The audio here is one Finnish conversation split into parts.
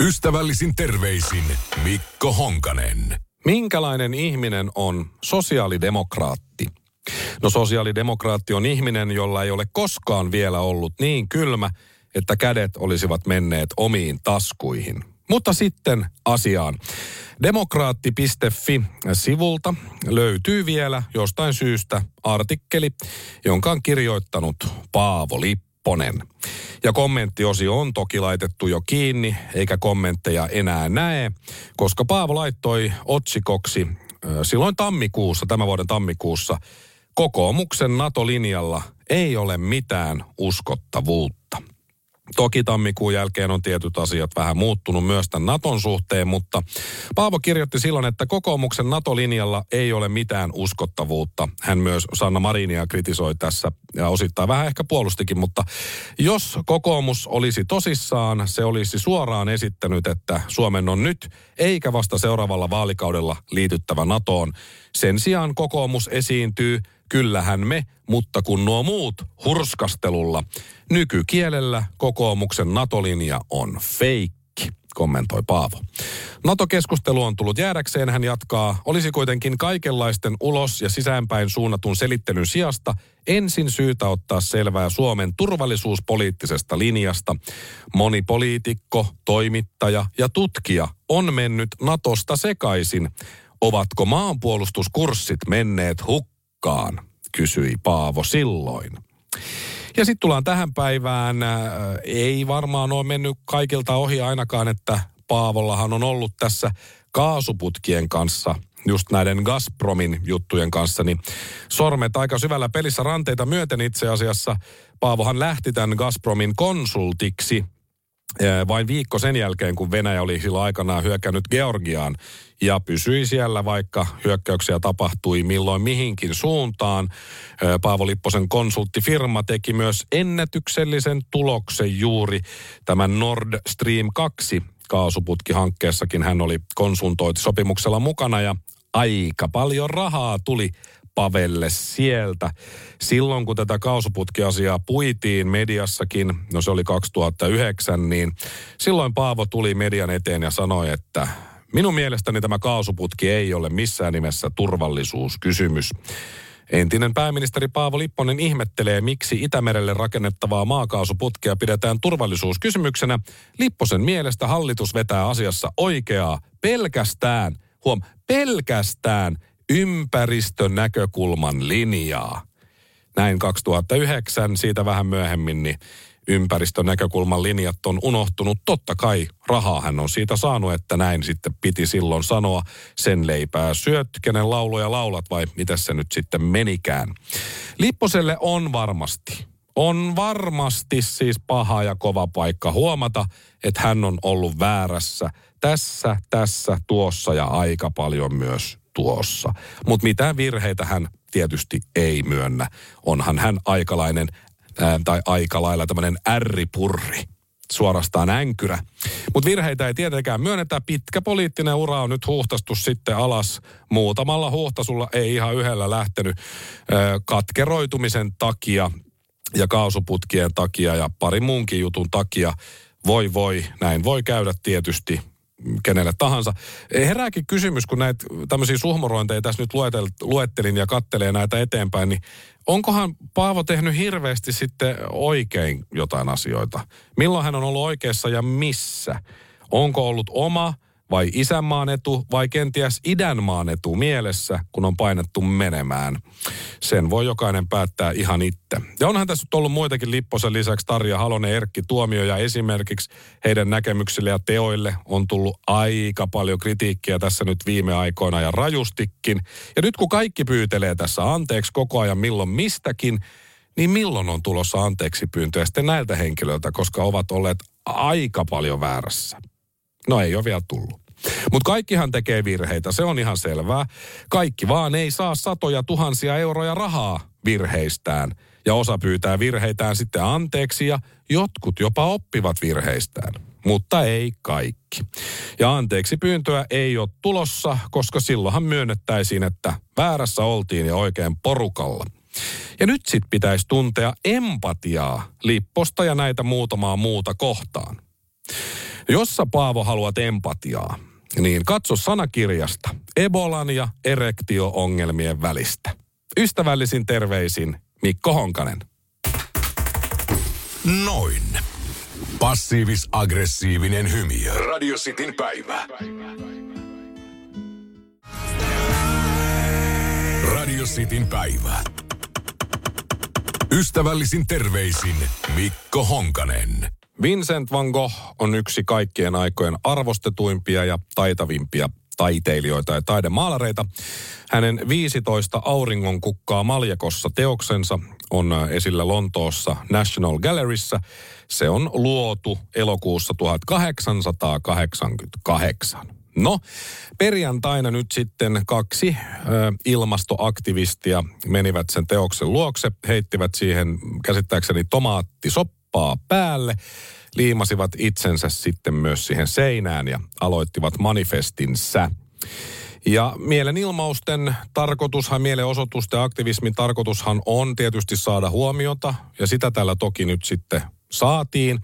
Ystävällisin terveisin Mikko Honkanen. Minkälainen ihminen on sosiaalidemokraatti? No sosiaalidemokraatti on ihminen, jolla ei ole koskaan vielä ollut niin kylmä, että kädet olisivat menneet omiin taskuihin. Mutta sitten asiaan. Demokraatti.fi-sivulta löytyy vielä jostain syystä artikkeli, jonka on kirjoittanut Paavo Lipponen. Ja kommenttiosio on toki laitettu jo kiinni, eikä kommentteja enää näe, koska Paavo laittoi otsikoksi silloin tammikuussa, tämän vuoden tammikuussa, kokoomuksen NATO-linjalla ei ole mitään uskottavuutta. Toki tammikuun jälkeen on tietyt asiat vähän muuttunut myös tämän Naton suhteen, mutta Paavo kirjoitti silloin, että kokoomuksen NATO-linjalla ei ole mitään uskottavuutta. Hän myös Sanna Marinia kritisoi tässä ja osittain vähän ehkä puolustikin, mutta jos kokoomus olisi tosissaan, se olisi suoraan esittänyt, että Suomen on nyt eikä vasta seuraavalla vaalikaudella liityttävä NATOon. Sen sijaan kokoomus esiintyy – kyllähän me, mutta kun nuo muut hurskastelulla. Nykykielellä kokoomuksen NATO-linja on feikki, kommentoi Paavo. NATO-keskustelu on tullut jäädäkseen, hän jatkaa. Olisi kuitenkin kaikenlaisten ulos- ja sisäänpäin suunnatun selittelyn sijasta ensin syytä ottaa selvää Suomen turvallisuuspoliittisesta linjasta. Moni poliitikko, toimittaja ja tutkija on mennyt Natosta sekaisin. Ovatko maanpuolustuskurssit menneet hukkaan? Mukaan, kysyi Paavo silloin. Ja sitten tullaan tähän päivään. Ei varmaan ole mennyt kaikilta ohi ainakaan, että Paavollahan on ollut tässä kaasuputkien kanssa just näiden Gazpromin juttujen kanssa, niin sormet aika syvällä pelissä ranteita myöten itse asiassa. Paavohan lähti tämän Gazpromin konsultiksi vain viikko sen jälkeen, kun Venäjä oli sillä aikanaan hyökännyt Georgiaan ja pysyi siellä, vaikka hyökkäyksiä tapahtui milloin mihinkin suuntaan. Paavo Lipposen konsulttifirma teki myös ennätyksellisen tuloksen juuri tämän Nord Stream 2 kaasuputkihankkeessakin. Hän oli konsultointisopimuksella mukana ja aika paljon rahaa tuli Pavelle sieltä. Silloin kun tätä kaasuputkiasiaa puitiin mediassakin, no se oli 2009, niin silloin Paavo tuli median eteen ja sanoi, että minun mielestäni tämä kaasuputki ei ole missään nimessä turvallisuuskysymys. Entinen pääministeri Paavo Lipponen ihmettelee, miksi Itämerelle rakennettavaa maakaasuputkea pidetään turvallisuuskysymyksenä. Lipposen mielestä hallitus vetää asiassa oikeaa pelkästään, huom, pelkästään ympäristön näkökulman linjaa. Näin 2009, siitä vähän myöhemmin, niin ympäristön näkökulman linjat on unohtunut. Totta kai rahaa hän on siitä saanut, että näin sitten piti silloin sanoa. Sen leipää syöt, kenen lauluja laulat vai mitä se nyt sitten menikään. Lipposelle on varmasti, on varmasti siis paha ja kova paikka huomata, että hän on ollut väärässä tässä, tässä, tuossa ja aika paljon myös tuossa. Mutta mitään virheitä hän tietysti ei myönnä. Onhan hän aikalainen, ää, tai aika lailla tämmöinen ärripurri suorastaan änkyrä. Mutta virheitä ei tietenkään myönnetä. Pitkä poliittinen ura on nyt huhtastu sitten alas. Muutamalla huhtasulla ei ihan yhdellä lähtenyt ö, katkeroitumisen takia ja kaasuputkien takia ja pari muunkin jutun takia. Voi voi, näin voi käydä tietysti kenelle tahansa. Herääkin kysymys, kun näitä tämmöisiä suhmurointeja tässä nyt luettelin ja kattelee näitä eteenpäin, niin onkohan Paavo tehnyt hirveästi sitten oikein jotain asioita? Milloin hän on ollut oikeassa ja missä? Onko ollut oma vai isänmaan etu vai kenties idänmaan etu mielessä, kun on painettu menemään. Sen voi jokainen päättää ihan itse. Ja onhan tässä ollut muitakin Lipposen lisäksi Tarja Halonen, Erkki Tuomio ja esimerkiksi heidän näkemyksille ja teoille on tullut aika paljon kritiikkiä tässä nyt viime aikoina ja rajustikin. Ja nyt kun kaikki pyytelee tässä anteeksi koko ajan milloin mistäkin, niin milloin on tulossa anteeksi pyyntöjä sitten näiltä henkilöiltä, koska ovat olleet aika paljon väärässä. No ei ole vielä tullut. Mutta kaikkihan tekee virheitä, se on ihan selvää. Kaikki vaan ei saa satoja tuhansia euroja rahaa virheistään. Ja osa pyytää virheitään sitten anteeksi ja jotkut jopa oppivat virheistään. Mutta ei kaikki. Ja anteeksi pyyntöä ei ole tulossa, koska silloinhan myönnettäisiin, että väärässä oltiin ja oikein porukalla. Ja nyt sit pitäisi tuntea empatiaa Lipposta ja näitä muutamaa muuta kohtaan. Jos sä Paavo haluat empatiaa, niin katso sanakirjasta Ebolan ja erektio-ongelmien välistä. Ystävällisin terveisin Mikko Honkanen. Noin. Passiivis-aggressiivinen hymy. Radio Cityn päivä. Radio Cityn päivä. Ystävällisin terveisin Mikko Honkanen. Vincent van Gogh on yksi kaikkien aikojen arvostetuimpia ja taitavimpia taiteilijoita ja taidemaalareita. Hänen 15 auringon kukkaa maljakossa teoksensa on esillä Lontoossa National Galleryssä. Se on luotu elokuussa 1888. No, perjantaina nyt sitten kaksi ö, ilmastoaktivistia menivät sen teoksen luokse, heittivät siihen käsittääkseni tomaattisoppaa päälle, liimasivat itsensä sitten myös siihen seinään ja aloittivat manifestinsa. Ja mielenilmausten tarkoitushan, mielenosoitusten aktivismin tarkoitushan on tietysti saada huomiota, ja sitä tällä toki nyt sitten saatiin.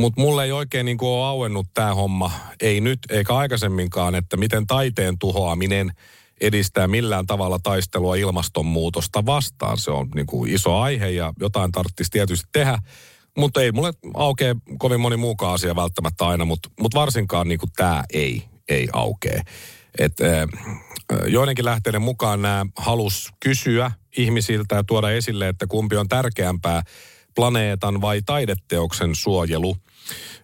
Mutta mulle ei oikein niin ole auennut tämä homma, ei nyt eikä aikaisemminkaan, että miten taiteen tuhoaminen edistää millään tavalla taistelua ilmastonmuutosta vastaan. Se on niin kuin iso aihe ja jotain tarvitsisi tietysti tehdä. Mutta ei mulle aukee kovin moni muukaan asia välttämättä aina, mutta mut varsinkaan niin tämä ei, ei aukee. Et, äh, joidenkin lähteiden mukaan nämä halus kysyä ihmisiltä ja tuoda esille, että kumpi on tärkeämpää, planeetan vai taideteoksen suojelu.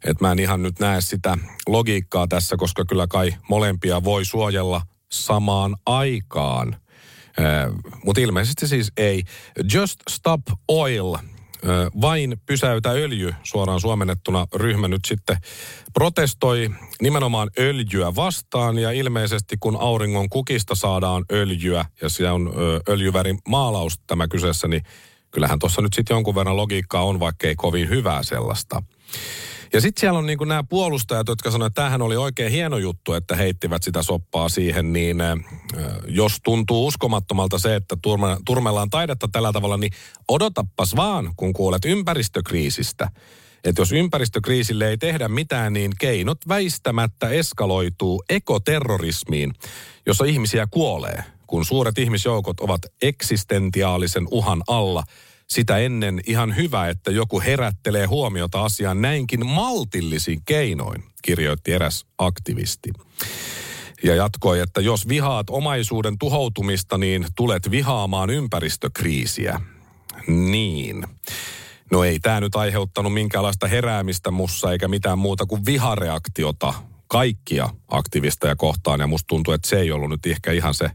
Et mä en ihan nyt näe sitä logiikkaa tässä, koska kyllä kai molempia voi suojella samaan aikaan. Mutta ilmeisesti siis ei. Just Stop Oil vain pysäytä öljy, suoraan suomennettuna ryhmä nyt sitten protestoi nimenomaan öljyä vastaan ja ilmeisesti kun auringon kukista saadaan öljyä ja siellä on öljyvärin maalaus tämä kyseessä, niin kyllähän tuossa nyt sitten jonkun verran logiikkaa on, vaikka ei kovin hyvää sellaista. Ja sitten siellä on niin nämä puolustajat, jotka sanoivat, että tämähän oli oikein hieno juttu, että heittivät sitä soppaa siihen, niin äh, jos tuntuu uskomattomalta se, että turme, turmellaan taidetta tällä tavalla, niin odotappas vaan, kun kuulet ympäristökriisistä. Että jos ympäristökriisille ei tehdä mitään, niin keinot väistämättä eskaloituu ekoterrorismiin, jossa ihmisiä kuolee, kun suuret ihmisjoukot ovat eksistentiaalisen uhan alla – sitä ennen ihan hyvä, että joku herättelee huomiota asiaan näinkin maltillisin keinoin, kirjoitti eräs aktivisti. Ja jatkoi, että jos vihaat omaisuuden tuhoutumista, niin tulet vihaamaan ympäristökriisiä. Niin. No ei tämä nyt aiheuttanut minkäänlaista heräämistä mussa eikä mitään muuta kuin vihareaktiota kaikkia aktivisteja kohtaan. Ja musta tuntuu, että se ei ollut nyt ehkä ihan se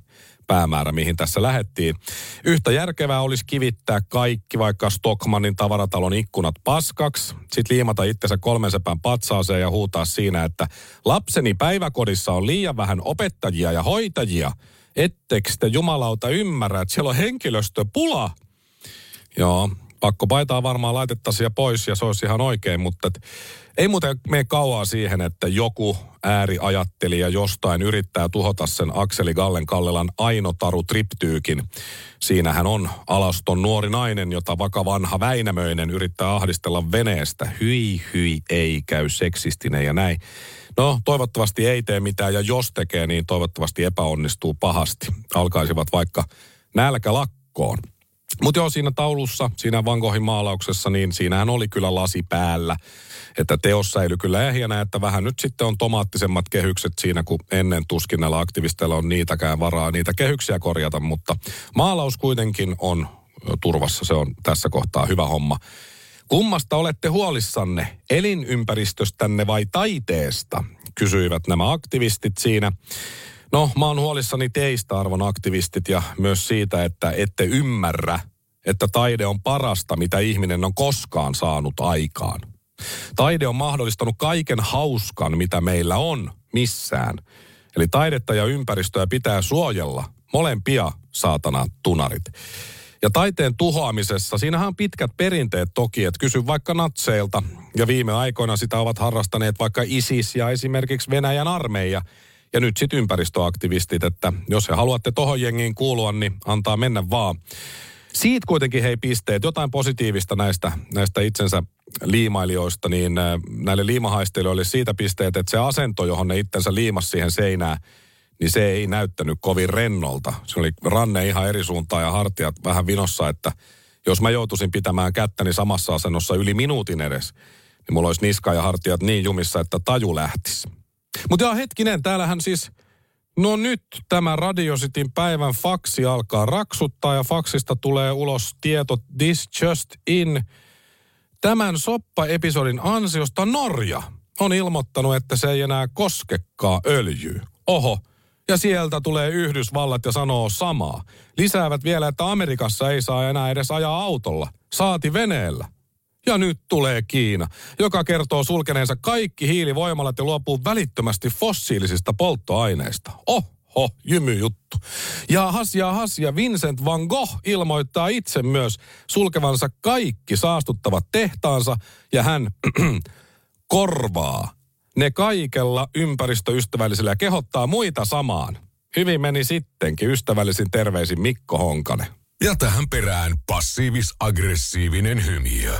päämäärä, mihin tässä lähettiin. Yhtä järkevää olisi kivittää kaikki vaikka Stockmannin tavaratalon ikkunat paskaksi, sitten liimata itsensä kolmen sepän patsaaseen ja huutaa siinä, että lapseni päiväkodissa on liian vähän opettajia ja hoitajia. Ettekö te jumalauta ymmärrä, että siellä on henkilöstöpula? Joo, pakko paitaa varmaan laitettaisiin pois ja se olisi ihan oikein, mutta et, ei muuten mene kauaa siihen, että joku ääriajattelija jostain yrittää tuhota sen Akseli Gallen Kallelan Ainotaru triptyykin. Siinähän on alaston nuori nainen, jota vakavanha Väinämöinen yrittää ahdistella veneestä. Hyi, hyi, ei käy seksistinen ja näin. No, toivottavasti ei tee mitään, ja jos tekee, niin toivottavasti epäonnistuu pahasti. Alkaisivat vaikka nälkälakkoon. Mutta joo, siinä taulussa, siinä Van Goghin maalauksessa, niin siinähän oli kyllä lasi päällä. Että teos säilyi kyllä ehjänä, että vähän nyt sitten on tomaattisemmat kehykset siinä, kun ennen tuskin näillä aktivisteilla on niitäkään varaa niitä kehyksiä korjata. Mutta maalaus kuitenkin on turvassa, se on tässä kohtaa hyvä homma. Kummasta olette huolissanne, elinympäristöstänne vai taiteesta, kysyivät nämä aktivistit siinä. No, mä oon huolissani teistä, arvon aktivistit, ja myös siitä, että ette ymmärrä, että taide on parasta, mitä ihminen on koskaan saanut aikaan. Taide on mahdollistanut kaiken hauskan, mitä meillä on missään. Eli taidetta ja ympäristöä pitää suojella. Molempia, saatana tunarit. Ja taiteen tuhoamisessa, siinähän on pitkät perinteet toki, että kysy vaikka natseilta. Ja viime aikoina sitä ovat harrastaneet vaikka ISIS ja esimerkiksi Venäjän armeija. Ja nyt sitten ympäristöaktivistit, että jos he haluatte tohon jengiin kuulua, niin antaa mennä vaan. Siitä kuitenkin hei pisteet, jotain positiivista näistä, näistä itsensä liimailijoista, niin äh, näille liimahaisteilijoille oli siitä pisteet, että se asento, johon ne itsensä liimas siihen seinään, niin se ei näyttänyt kovin rennolta. Se oli ranne ihan eri suuntaan ja hartiat vähän vinossa, että jos mä joutuisin pitämään kättäni samassa asennossa yli minuutin edes, niin mulla olisi niska ja hartiat niin jumissa, että taju lähtisi. Mutta hetkinen, täällähän siis, no nyt tämä Radiositin päivän faksi alkaa raksuttaa ja faksista tulee ulos tieto This Just In. Tämän soppa-episodin ansiosta Norja on ilmoittanut, että se ei enää koskekaan öljyä. Oho, ja sieltä tulee Yhdysvallat ja sanoo samaa. Lisäävät vielä, että Amerikassa ei saa enää edes ajaa autolla, saati veneellä. Ja nyt tulee Kiina, joka kertoo sulkeneensa kaikki hiilivoimalat ja luopuu välittömästi fossiilisista polttoaineista. Oho, jymy juttu. Ja has ja has ja Vincent van Gogh ilmoittaa itse myös sulkevansa kaikki saastuttavat tehtaansa ja hän korvaa ne kaikella ympäristöystävällisellä ja kehottaa muita samaan. Hyvin meni sittenkin, ystävällisin terveisin Mikko Honkanen. Ja tähän perään passiivis-aggressiivinen hymiö.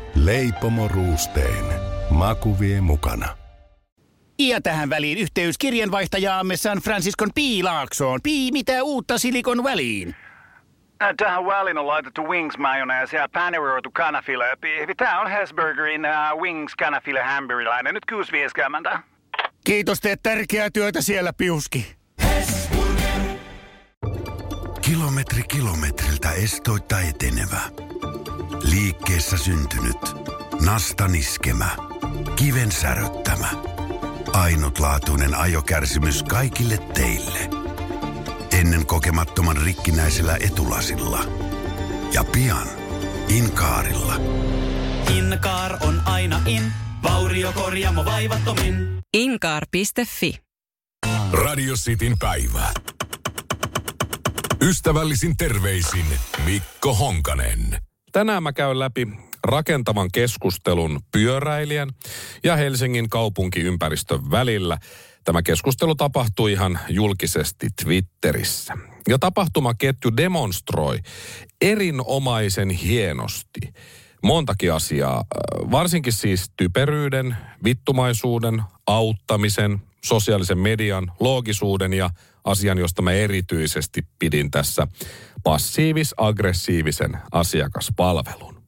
Leipomo Ruusteen. Maku vie mukana. Ja tähän väliin yhteys kirjanvaihtajaamme San Franciscon Piilaaksoon. Pii, mitä uutta Silikon väliin? Äh, Tähän väliin on laitettu wings mayonnaise ja paneroitu kanafila. Tämä on Hesburgerin uh, wings kanafila hamburilainen. Nyt 6.50. Kiitos, teet tärkeää työtä siellä, Piuski. Kilometri kilometriltä estoitta etenevä. Liikkeessä syntynyt. Nasta niskemä. Kiven säröttämä. Ainutlaatuinen ajokärsimys kaikille teille. Ennen kokemattoman rikkinäisellä etulasilla. Ja pian Inkaarilla. Inkaar on aina in, vauriokorjaamo vaivattomin. Inkaar.fi. Radio Cityn päivä. Ystävällisin terveisin Mikko Honkanen. Tänään mä käyn läpi rakentavan keskustelun pyöräilijän ja Helsingin kaupunkiympäristön välillä. Tämä keskustelu tapahtui ihan julkisesti Twitterissä. Ja tapahtumaketju demonstroi erinomaisen hienosti montakin asiaa. Äh, Varsinkin siis typeryyden, vittumaisuuden, auttamisen, sosiaalisen median, loogisuuden ja asian, josta mä erityisesti pidin tässä passiivis-aggressiivisen asiakaspalvelun.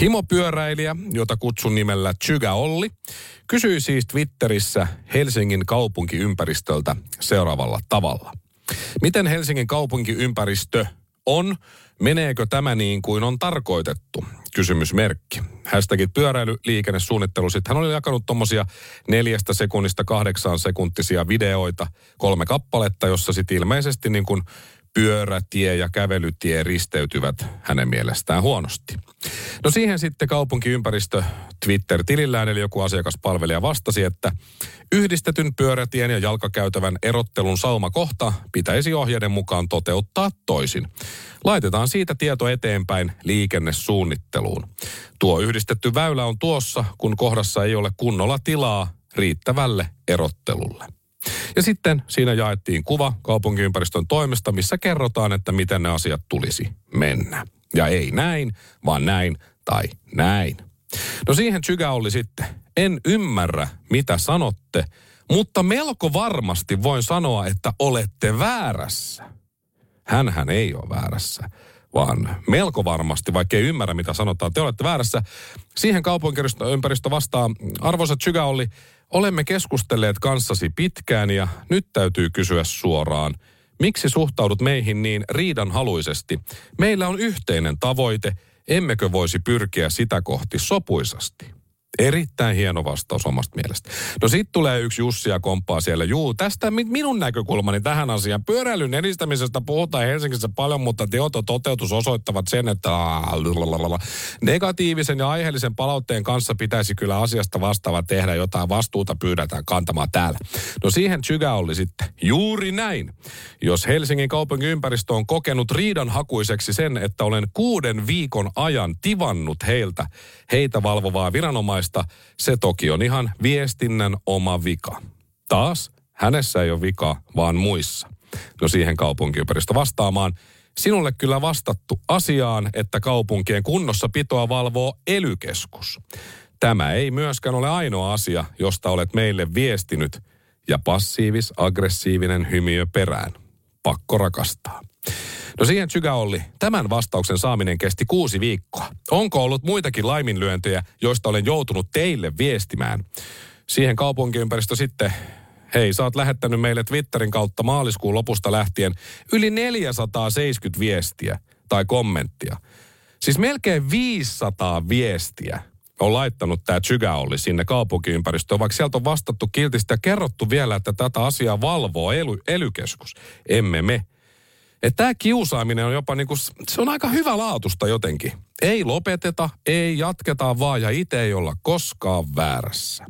Himopyöräilijä, jota kutsun nimellä Chyga Olli, kysyi siis Twitterissä Helsingin kaupunkiympäristöltä seuraavalla tavalla. Miten Helsingin kaupunkiympäristö on? Meneekö tämä niin kuin on tarkoitettu? Kysymysmerkki. Hashtagit pyöräilyliikennesuunnittelu. Sitten hän oli jakanut tuommoisia neljästä sekunnista kahdeksaan sekuntisia videoita, kolme kappaletta, jossa sitten ilmeisesti niin kuin pyörätie ja kävelytie risteytyvät hänen mielestään huonosti. No siihen sitten kaupunkiympäristö Twitter-tilillään, eli joku asiakaspalvelija vastasi, että yhdistetyn pyörätien ja jalkakäytävän erottelun saumakohta pitäisi ohjeiden mukaan toteuttaa toisin. Laitetaan siitä tieto eteenpäin liikennesuunnitteluun. Tuo yhdistetty väylä on tuossa, kun kohdassa ei ole kunnolla tilaa riittävälle erottelulle. Ja sitten siinä jaettiin kuva kaupunkiympäristön toimesta, missä kerrotaan, että miten ne asiat tulisi mennä. Ja ei näin, vaan näin tai näin. No siihen Chyga oli sitten, en ymmärrä mitä sanotte, mutta melko varmasti voin sanoa, että olette väärässä. Hänhän ei ole väärässä, vaan melko varmasti, vaikka ei ymmärrä mitä sanotaan. Te olette väärässä. Siihen kaupunkiympäristö vastaa, arvoisa Chygaolli, olemme keskustelleet kanssasi pitkään ja nyt täytyy kysyä suoraan. Miksi suhtaudut meihin niin riidanhaluisesti? Meillä on yhteinen tavoite, emmekö voisi pyrkiä sitä kohti sopuisasti? Erittäin hieno vastaus omasta mielestä. No sitten tulee yksi Jussi ja komppaa siellä. Juu, tästä minun näkökulmani tähän asiaan. Pyöräilyn edistämisestä puhutaan Helsingissä paljon, mutta teot toteutus osoittavat sen, että negatiivisen ja aiheellisen palautteen kanssa pitäisi kyllä asiasta vastaava tehdä jotain vastuuta pyydetään kantamaan täällä. No siihen Chyga oli sitten. Juuri näin. Jos Helsingin kaupungin ympäristö on kokenut riidanhakuiseksi sen, että olen kuuden viikon ajan tivannut heiltä heitä valvovaa viranomaista, puolesta se toki on ihan viestinnän oma vika. Taas hänessä ei ole vika, vaan muissa. No siihen kaupunkiympäristö vastaamaan. Sinulle kyllä vastattu asiaan, että kaupunkien kunnossa pitoa valvoo elykeskus. Tämä ei myöskään ole ainoa asia, josta olet meille viestinyt. Ja passiivis-aggressiivinen hymiö perään. Pakko rakastaa. No siihen Syga Olli, tämän vastauksen saaminen kesti kuusi viikkoa. Onko ollut muitakin laiminlyöntejä, joista olen joutunut teille viestimään? Siihen kaupunkiympäristö sitten, hei, sä oot lähettänyt meille Twitterin kautta maaliskuun lopusta lähtien yli 470 viestiä tai kommenttia. Siis melkein 500 viestiä on laittanut tämä Chyga sinne kaupunkiympäristöön, vaikka sieltä on vastattu kiltistä ja kerrottu vielä, että tätä asiaa valvoo ely, elykeskus. Emme me. Että tämä kiusaaminen on jopa niin kuin, se on aika hyvä laatusta jotenkin. Ei lopeteta, ei jatketa vaan ja itse ei olla koskaan väärässä.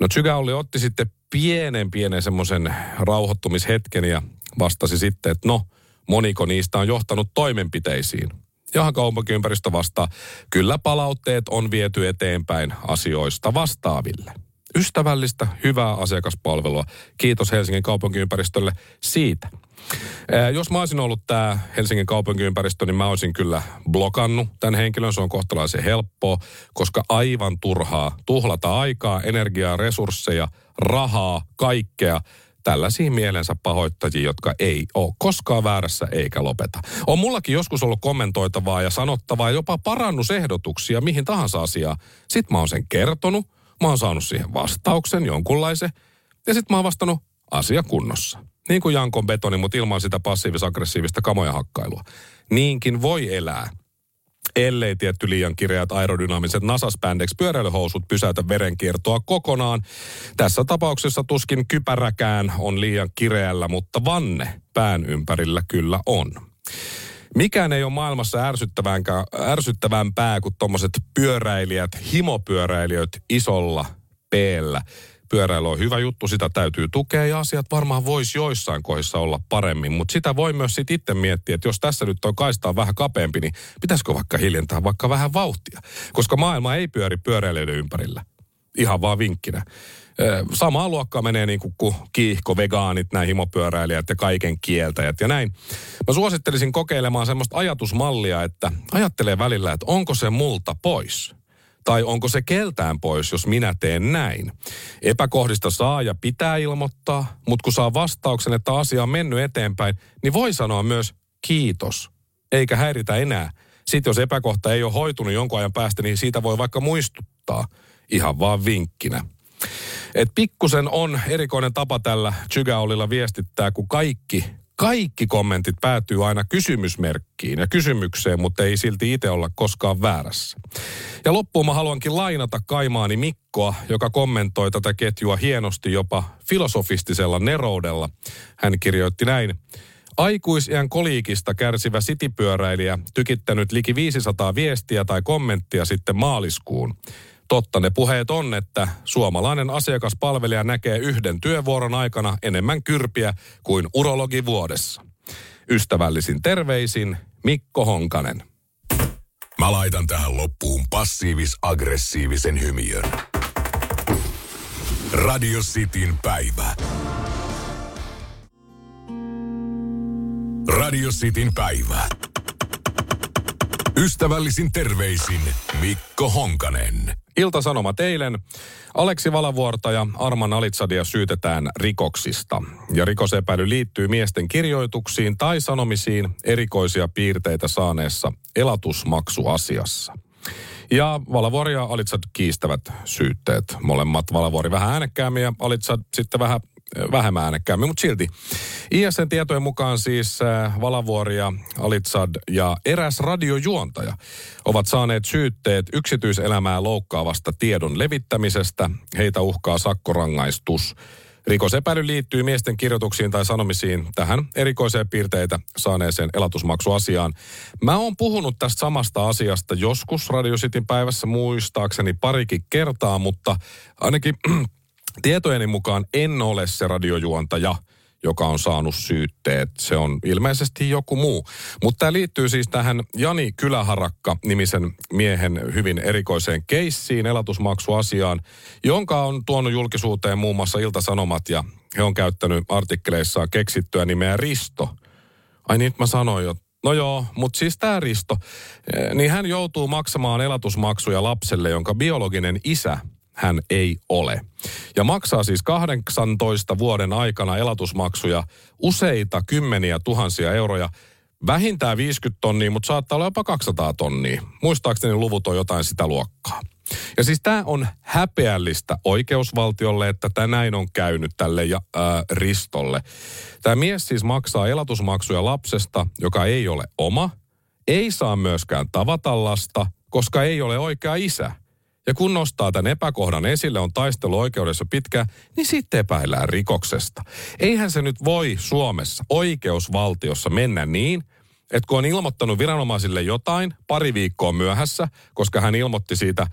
No Tsygaulli otti sitten pienen pienen semmoisen rauhoittumishetken ja vastasi sitten, että no, moniko niistä on johtanut toimenpiteisiin. Jahan kaupunkiympäristö vastaa, kyllä palautteet on viety eteenpäin asioista vastaaville. Ystävällistä, hyvää asiakaspalvelua. Kiitos Helsingin kaupunkiympäristölle siitä. Jos mä olisin ollut tämä Helsingin kaupunkiympäristö, niin mä olisin kyllä blokannut tämän henkilön. Se on kohtalaisen helppoa, koska aivan turhaa tuhlata aikaa, energiaa, resursseja, rahaa, kaikkea tällaisiin mielensä pahoittajia, jotka ei ole koskaan väärässä eikä lopeta. On mullakin joskus ollut kommentoitavaa ja sanottavaa, jopa parannusehdotuksia mihin tahansa asiaan. Sitten mä oon sen kertonut, mä oon saanut siihen vastauksen jonkunlaisen, ja sitten mä oon vastannut asia kunnossa. Niin kuin Jankon betoni, mutta ilman sitä passiivis-aggressiivista kamoja hakkailua. Niinkin voi elää ellei tietty liian kireät aerodynaamiset nasaspandex pyöräilyhousut pysäytä verenkiertoa kokonaan. Tässä tapauksessa tuskin kypäräkään on liian kireällä, mutta vanne pään ympärillä kyllä on. Mikään ei ole maailmassa ärsyttävämpää kuin tuommoiset pyöräilijät, himopyöräilijät isolla peellä pyöräily on hyvä juttu, sitä täytyy tukea ja asiat varmaan voisi joissain kohdissa olla paremmin. Mutta sitä voi myös sitten itse miettiä, että jos tässä nyt on kaistaa vähän kapeampi, niin pitäisikö vaikka hiljentää vaikka vähän vauhtia? Koska maailma ei pyöri pyöräilijöiden ympärillä. Ihan vaan vinkkinä. Samaa luokkaa menee niin kuin kiihko, vegaanit, nämä himopyöräilijät ja kaiken kieltäjät ja näin. Mä suosittelisin kokeilemaan semmoista ajatusmallia, että ajattelee välillä, että onko se multa pois – tai onko se keltään pois, jos minä teen näin? Epäkohdista saa ja pitää ilmoittaa, mutta kun saa vastauksen, että asia on mennyt eteenpäin, niin voi sanoa myös kiitos, eikä häiritä enää. Sitten jos epäkohta ei ole hoitunut jonkun ajan päästä, niin siitä voi vaikka muistuttaa ihan vaan vinkkinä. Et pikkusen on erikoinen tapa tällä Chygaolilla viestittää, kun kaikki kaikki kommentit päätyy aina kysymysmerkkiin ja kysymykseen, mutta ei silti itse olla koskaan väärässä. Ja loppuun mä haluankin lainata Kaimaani Mikkoa, joka kommentoi tätä ketjua hienosti jopa filosofistisella neroudella. Hän kirjoitti näin. Aikuisiän koliikista kärsivä sitipyöräilijä tykittänyt liki 500 viestiä tai kommenttia sitten maaliskuun. Totta ne puheet on, että suomalainen asiakaspalvelija näkee yhden työvuoron aikana enemmän kyrpiä kuin urologi vuodessa. Ystävällisin terveisin Mikko Honkanen. Mä laitan tähän loppuun passiivis-aggressiivisen hymiön. Radio Cityn päivä. Radio Cityn päivä. Ystävällisin terveisin Mikko Honkanen. Ilta-Sanomat eilen. Aleksi Valavuorta ja Arman Alitsadia syytetään rikoksista. Ja rikosepäily liittyy miesten kirjoituksiin tai sanomisiin erikoisia piirteitä saaneessa elatusmaksuasiassa. Ja Valavuori ja Alitsad kiistävät syytteet. Molemmat Valavuori vähän äänekkäämmin ja Alitsad sitten vähän vähemmän äänekkäämmin, mutta silti. ISN tietojen mukaan siis äh, Valavuori ja Alitsad ja eräs radiojuontaja ovat saaneet syytteet yksityiselämää loukkaavasta tiedon levittämisestä. Heitä uhkaa sakkorangaistus. Rikosepäily liittyy miesten kirjoituksiin tai sanomisiin tähän erikoiseen piirteitä saaneeseen elatusmaksuasiaan. Mä oon puhunut tästä samasta asiasta joskus Radio Cityn päivässä muistaakseni parikin kertaa, mutta ainakin tietojeni mukaan en ole se radiojuontaja, joka on saanut syytteet. Se on ilmeisesti joku muu. Mutta tämä liittyy siis tähän Jani Kyläharakka-nimisen miehen hyvin erikoiseen keissiin, elatusmaksuasiaan, jonka on tuonut julkisuuteen muun muassa Ilta-Sanomat ja he on käyttänyt artikkeleissaan keksittyä nimeä Risto. Ai niin, mä sanoin jo. No joo, mutta siis tämä Risto, niin hän joutuu maksamaan elatusmaksuja lapselle, jonka biologinen isä hän ei ole. Ja maksaa siis 18 vuoden aikana elatusmaksuja useita kymmeniä tuhansia euroja. Vähintään 50 tonnia, mutta saattaa olla jopa 200 tonnia. Muistaakseni luvut on jotain sitä luokkaa. Ja siis tämä on häpeällistä oikeusvaltiolle, että tämä näin on käynyt tälle ja, ää, Ristolle. Tämä mies siis maksaa elatusmaksuja lapsesta, joka ei ole oma, ei saa myöskään tavata lasta, koska ei ole oikea isä. Ja kun nostaa tämän epäkohdan esille, on taistelu oikeudessa pitkä, niin sitten epäillään rikoksesta. Eihän se nyt voi Suomessa oikeusvaltiossa mennä niin, että kun on ilmoittanut viranomaisille jotain pari viikkoa myöhässä, koska hän ilmoitti siitä,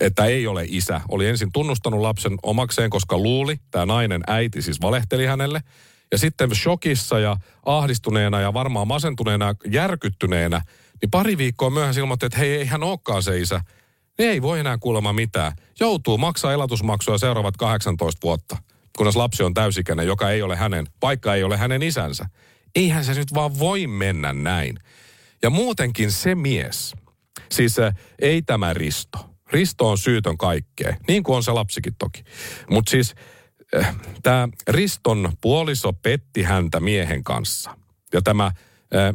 että ei ole isä. Oli ensin tunnustanut lapsen omakseen, koska luuli, tämä nainen äiti siis valehteli hänelle. Ja sitten shokissa ja ahdistuneena ja varmaan masentuneena, järkyttyneenä, niin pari viikkoa myöhässä ilmoitti, että hei, ei hän olekaan se isä niin ei voi enää kuulemma mitään. Joutuu maksaa elatusmaksua seuraavat 18 vuotta, kunnes lapsi on täysikäinen, joka ei ole hänen, vaikka ei ole hänen isänsä. Eihän se nyt vaan voi mennä näin. Ja muutenkin se mies, siis ei tämä Risto. Risto on syytön kaikkeen, niin kuin on se lapsikin toki. Mutta siis äh, tämä Riston puoliso petti häntä miehen kanssa. Ja tämä äh,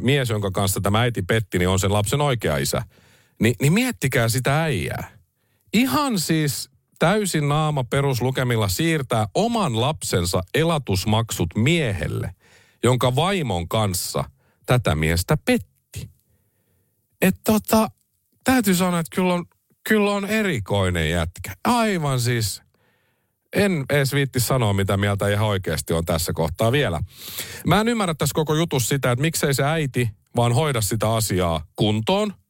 mies, jonka kanssa tämä äiti petti, niin on sen lapsen oikea isä. Ni, niin miettikää sitä äijää. Ihan siis täysin naama peruslukemilla siirtää oman lapsensa elatusmaksut miehelle, jonka vaimon kanssa tätä miestä petti. Että tota, täytyy sanoa, että kyllä on, kyllä on erikoinen jätkä. Aivan siis, en edes viitti sanoa, mitä mieltä ihan oikeasti on tässä kohtaa vielä. Mä en ymmärrä tässä koko jutus sitä, että miksei se äiti vaan hoida sitä asiaa kuntoon –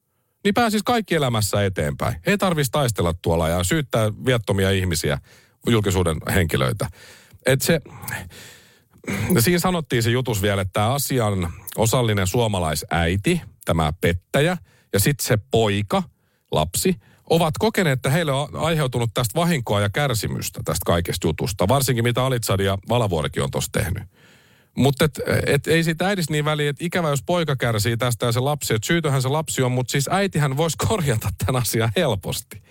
niin pääsis kaikki elämässä eteenpäin. Ei tarvitsisi taistella tuolla ja syyttää viattomia ihmisiä, julkisuuden henkilöitä. Et se, siinä sanottiin se jutus vielä, että tämä asian osallinen suomalaisäiti, tämä pettäjä, ja sitten se poika, lapsi, ovat kokeneet, että heille on aiheutunut tästä vahinkoa ja kärsimystä tästä kaikesta jutusta. Varsinkin mitä Alitsad ja Valavuorikin on tuossa tehnyt. Mutta et, et ei siitä äidistä niin väliä, että ikävä jos poika kärsii tästä ja se lapsi, että syytöhän se lapsi on, mutta siis äitihän voisi korjata tämän asian helposti.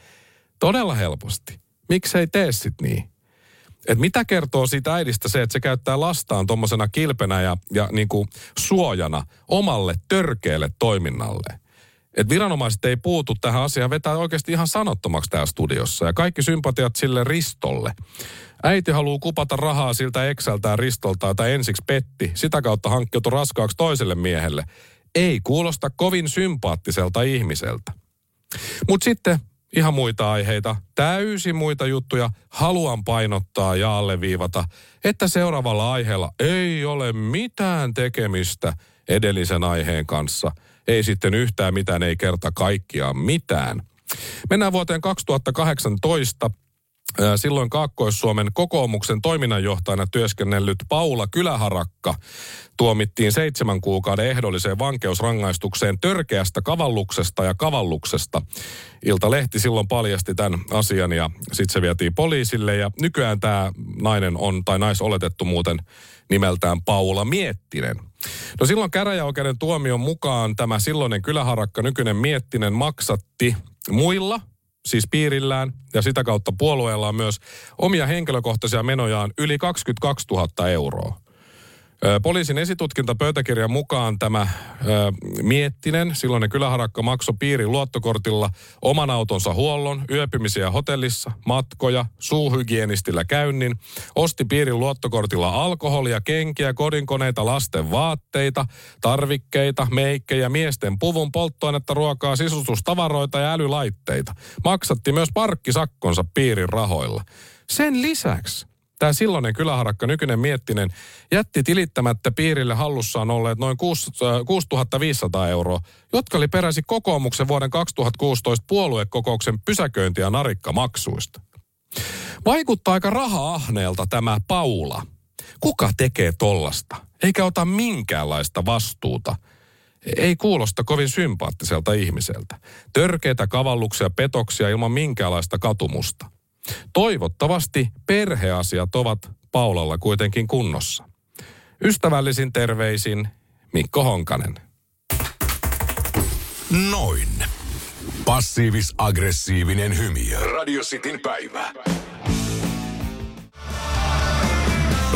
Todella helposti. Miksi ei tee sit niin? Et mitä kertoo siitä äidistä se, että se käyttää lastaan tuommoisena kilpenä ja, ja niin kuin suojana omalle törkeälle toiminnalle. Et viranomaiset ei puutu tähän asiaan, vetää oikeasti ihan sanottomaksi täällä studiossa. Ja kaikki sympatiat sille ristolle. Äiti haluaa kupata rahaa siltä Exältään Ristolta, tai ensiksi petti. Sitä kautta hankkiutui raskaaksi toiselle miehelle. Ei kuulosta kovin sympaattiselta ihmiseltä. Mutta sitten ihan muita aiheita, täysin muita juttuja. Haluan painottaa ja alleviivata, että seuraavalla aiheella ei ole mitään tekemistä edellisen aiheen kanssa. Ei sitten yhtään mitään, ei kerta kaikkiaan mitään. Mennään vuoteen 2018. Silloin Kaakkois-Suomen kokoomuksen toiminnanjohtajana työskennellyt Paula Kyläharakka tuomittiin seitsemän kuukauden ehdolliseen vankeusrangaistukseen törkeästä kavalluksesta ja kavalluksesta. Ilta-lehti silloin paljasti tämän asian ja sitten se vietiin poliisille ja nykyään tämä nainen on, tai naisoletettu muuten nimeltään Paula Miettinen. No silloin käräjäoikeuden tuomion mukaan tämä silloinen kyläharakka, nykyinen Miettinen, maksatti muilla – siis piirillään ja sitä kautta puolueella on myös omia henkilökohtaisia menojaan yli 22 000 euroa. Poliisin esitutkintapöytäkirjan mukaan tämä ö, Miettinen, silloinen kyläharakka, maksoi piirin luottokortilla oman autonsa huollon, yöpymisiä hotellissa, matkoja, suuhygienistillä käynnin, osti piirin luottokortilla alkoholia, kenkiä, kodinkoneita, lasten vaatteita, tarvikkeita, meikkejä, miesten puvun, polttoainetta, ruokaa, sisustustavaroita ja älylaitteita. Maksatti myös parkkisakkonsa piirin rahoilla. Sen lisäksi Tämä silloinen kyläharakka, nykyinen Miettinen, jätti tilittämättä piirille hallussaan olleet noin 6 äh, 6500 euroa, jotka oli peräisin kokoomuksen vuoden 2016 puoluekokouksen pysäköinti- ja narikkamaksuista. Vaikuttaa aika raha-ahneelta tämä Paula. Kuka tekee tollasta? Eikä ota minkäänlaista vastuuta. Ei kuulosta kovin sympaattiselta ihmiseltä. Törkeitä kavalluksia, petoksia ilman minkäänlaista katumusta. Toivottavasti perheasiat ovat Paulalla kuitenkin kunnossa. Ystävällisin terveisin Mikko Honkanen. Noin. Passiivis-aggressiivinen hymiö. Radio Cityn päivä.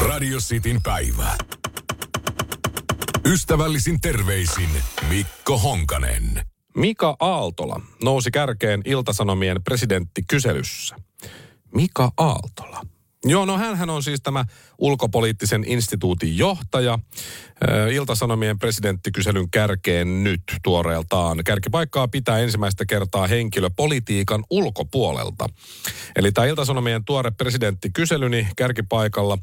Radio Cityn päivä. Ystävällisin terveisin Mikko Honkanen. Mika Aaltola nousi kärkeen Iltasanomien presidenttikyselyssä. Mika Aaltola. Joo, no hänhän on siis tämä ulkopoliittisen instituutin johtaja. Iltasanomien presidenttikyselyn kärkeen nyt tuoreeltaan. Kärkipaikkaa pitää ensimmäistä kertaa henkilö politiikan ulkopuolelta. Eli tämä Iltasanomien tuore presidenttikysely, niin kärkipaikalla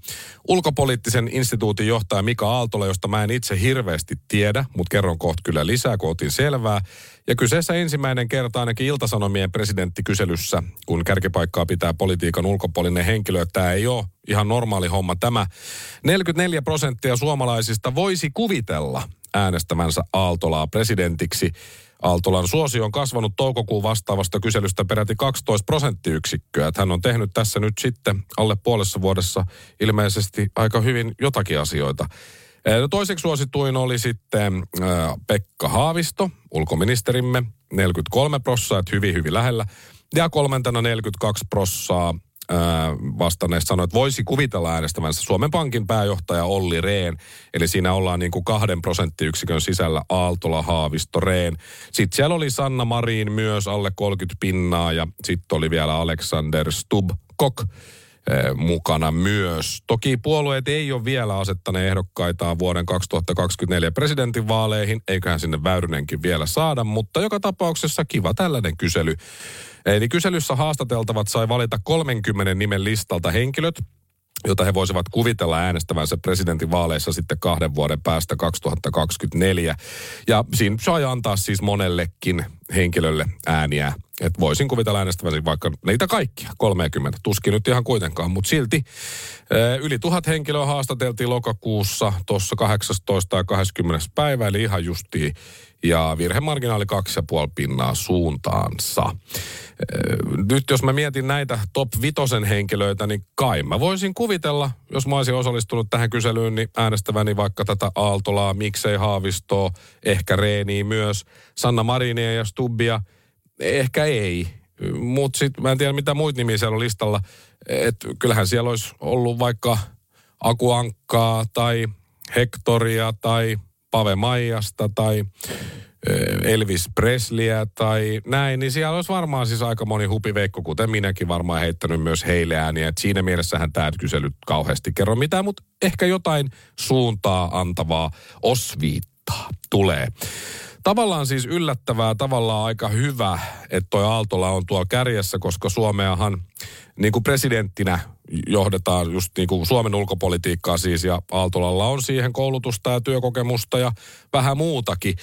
ulkopoliittisen instituutin johtaja Mika Aaltola, josta mä en itse hirveästi tiedä, mutta kerron kohta kyllä lisää, kun otin selvää. Ja kyseessä ensimmäinen kerta ainakin Iltasanomien presidenttikyselyssä, kun kärkipaikkaa pitää politiikan ulkopuolinen henkilö. Tämä ei ole ihan normaali homma tämä. 44 prosenttia suomalaisista voisi kuvitella äänestämänsä Aaltolaa presidentiksi. Aaltolan suosio on kasvanut toukokuun vastaavasta kyselystä peräti 12 prosenttiyksikköä. Hän on tehnyt tässä nyt sitten alle puolessa vuodessa ilmeisesti aika hyvin jotakin asioita. No toiseksi suosituin oli sitten äh, Pekka Haavisto, ulkoministerimme, 43 prossaa, että hyvin hyvin lähellä. Ja kolmantena 42 prossaa äh, vastanneista sanoi, että voisi kuvitella äänestävänsä Suomen Pankin pääjohtaja Olli Rehn. Eli siinä ollaan niin kuin kahden prosenttiyksikön sisällä Aaltola, Haavisto, Rehn. Sitten siellä oli Sanna Marin myös alle 30 pinnaa ja sitten oli vielä Alexander Stubb Kok eh, mukana myös. Toki puolueet ei ole vielä asettaneet ehdokkaitaan vuoden 2024 presidentinvaaleihin, eiköhän sinne Väyrynenkin vielä saada, mutta joka tapauksessa kiva tällainen kysely. Eli kyselyssä haastateltavat sai valita 30 nimen listalta henkilöt, jota he voisivat kuvitella äänestävänsä presidentin vaaleissa sitten kahden vuoden päästä 2024. Ja siinä sai antaa siis monellekin henkilölle ääniä. Että voisin kuvitella äänestävänsä vaikka niitä kaikkia, 30. Tuskin nyt ihan kuitenkaan, mutta silti eh, yli tuhat henkilöä haastateltiin lokakuussa tuossa 18. ja 20. päivä, eli ihan justiin. Ja virhemarginaali 2,5 pinnaa suuntaansa. Eh, Nyt jos mä mietin näitä top vitosen henkilöitä, niin kai mä voisin kuvitella, jos mä olisin osallistunut tähän kyselyyn, niin äänestäväni vaikka tätä Aaltolaa, miksei Haavistoa, ehkä Reeniä myös, Sanna Marinia ja Stubbia, ehkä ei. Mutta sitten mä en tiedä mitä muita nimiä siellä on listalla. Et kyllähän siellä olisi ollut vaikka Akuankkaa tai Hektoria tai Pave Maijasta tai eh, Elvis Presliä tai näin, niin siellä olisi varmaan siis aika moni hupiveikko, kuten minäkin varmaan heittänyt myös heille ääniä. Et siinä mielessähän tämä kysely kauheasti kerro mitään, mutta ehkä jotain suuntaa antavaa osviittaa tulee. Tavallaan siis yllättävää, tavallaan aika hyvä, että toi Aaltola on tuolla kärjessä, koska Suomeahan niin kuin presidenttinä johdetaan just niin kuin Suomen ulkopolitiikkaa siis, ja Aaltolalla on siihen koulutusta ja työkokemusta ja vähän muutakin.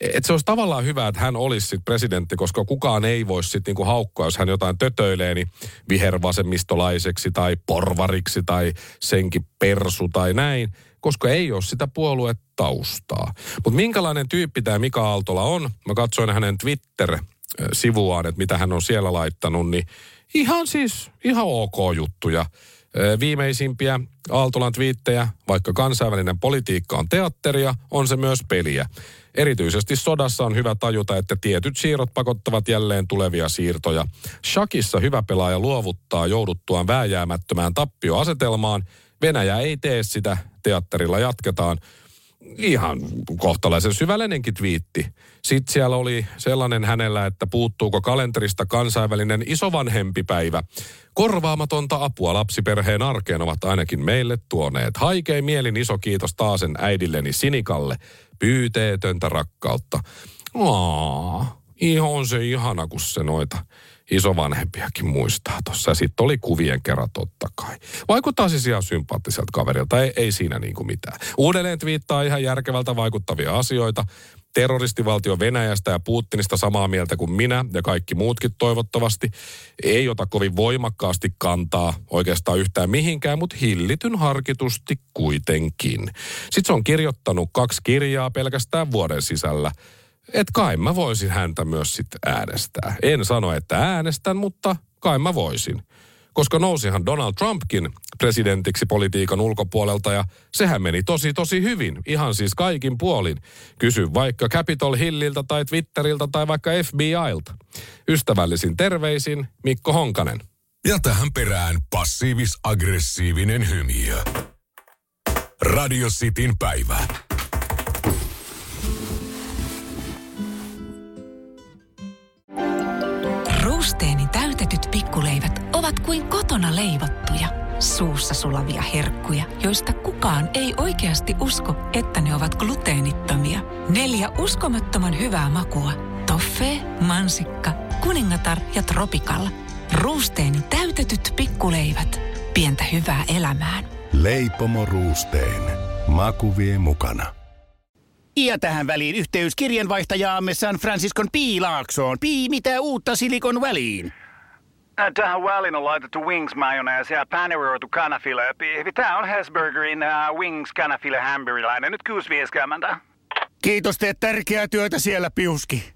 Et se olisi tavallaan hyvä, että hän olisi sitten presidentti, koska kukaan ei voi sitten niinku haukkoa, jos hän jotain tötöilee, niin vihervasemmistolaiseksi tai porvariksi tai senkin persu tai näin, koska ei ole sitä puoluetaustaa. Mutta minkälainen tyyppi tämä Mika Aaltola on? Mä katsoin hänen Twitter-sivuaan, että mitä hän on siellä laittanut, niin ihan siis, ihan ok juttuja. Ö, Viimeisimpiä Aaltolan twiittejä, vaikka kansainvälinen politiikka on teatteria, on se myös peliä. Erityisesti sodassa on hyvä tajuta, että tietyt siirrot pakottavat jälleen tulevia siirtoja. Shakissa hyvä pelaaja luovuttaa jouduttuaan vääjäämättömään tappioasetelmaan. Venäjä ei tee sitä, teatterilla jatketaan. Ihan kohtalaisen syvällinenkin twiitti. Sitten siellä oli sellainen hänellä, että puuttuuko kalenterista kansainvälinen isovanhempipäivä. Korvaamatonta apua lapsiperheen arkeen ovat ainakin meille tuoneet. Haikein mielin iso kiitos taasen äidilleni Sinikalle. Pyyteetöntä rakkautta. Aa, ihan se ihana, kun se noita isovanhempiakin muistaa tuossa. Sitten oli kuvien kerran totta kai. Vaikuttaa siis ihan sympaattiselta kaverilta, ei, ei siinä niin kuin mitään. Uudelleen twiittaa ihan järkevältä vaikuttavia asioita. Terroristivaltio Venäjästä ja Putinista samaa mieltä kuin minä ja kaikki muutkin toivottavasti. Ei ota kovin voimakkaasti kantaa oikeastaan yhtään mihinkään, mutta hillityn harkitusti kuitenkin. Sitten se on kirjoittanut kaksi kirjaa pelkästään vuoden sisällä että kai mä voisin häntä myös sitten äänestää. En sano, että äänestän, mutta kai mä voisin. Koska nousihan Donald Trumpkin presidentiksi politiikan ulkopuolelta ja sehän meni tosi tosi hyvin. Ihan siis kaikin puolin. Kysy vaikka Capitol Hilliltä tai Twitteriltä tai vaikka FBIlta. Ystävällisin terveisin Mikko Honkanen. Ja tähän perään passiivis-aggressiivinen hymiö. Radio Cityn päivä. Kuin kotona leivottuja, suussa sulavia herkkuja, joista kukaan ei oikeasti usko, että ne ovat gluteenittomia. Neljä uskomattoman hyvää makua. Toffee, mansikka, kuningatar ja tropikalla. Ruusteeni täytetyt pikkuleivät. Pientä hyvää elämään. Leipomo Ruusteen. Maku vie mukana. Ja tähän väliin yhteys kirjanvaihtajaamme San Franciscon P. Laaksoon. Pi, mitä uutta Silikon väliin? Ä, Tähän väliin on laitettu wings mayonnaise ja paneroitu kanafila. Tämä on Hesburgerin uh, wings kanafila hamburilainen. Nyt 6.50. Kiitos, teet tärkeää työtä siellä, Piuski.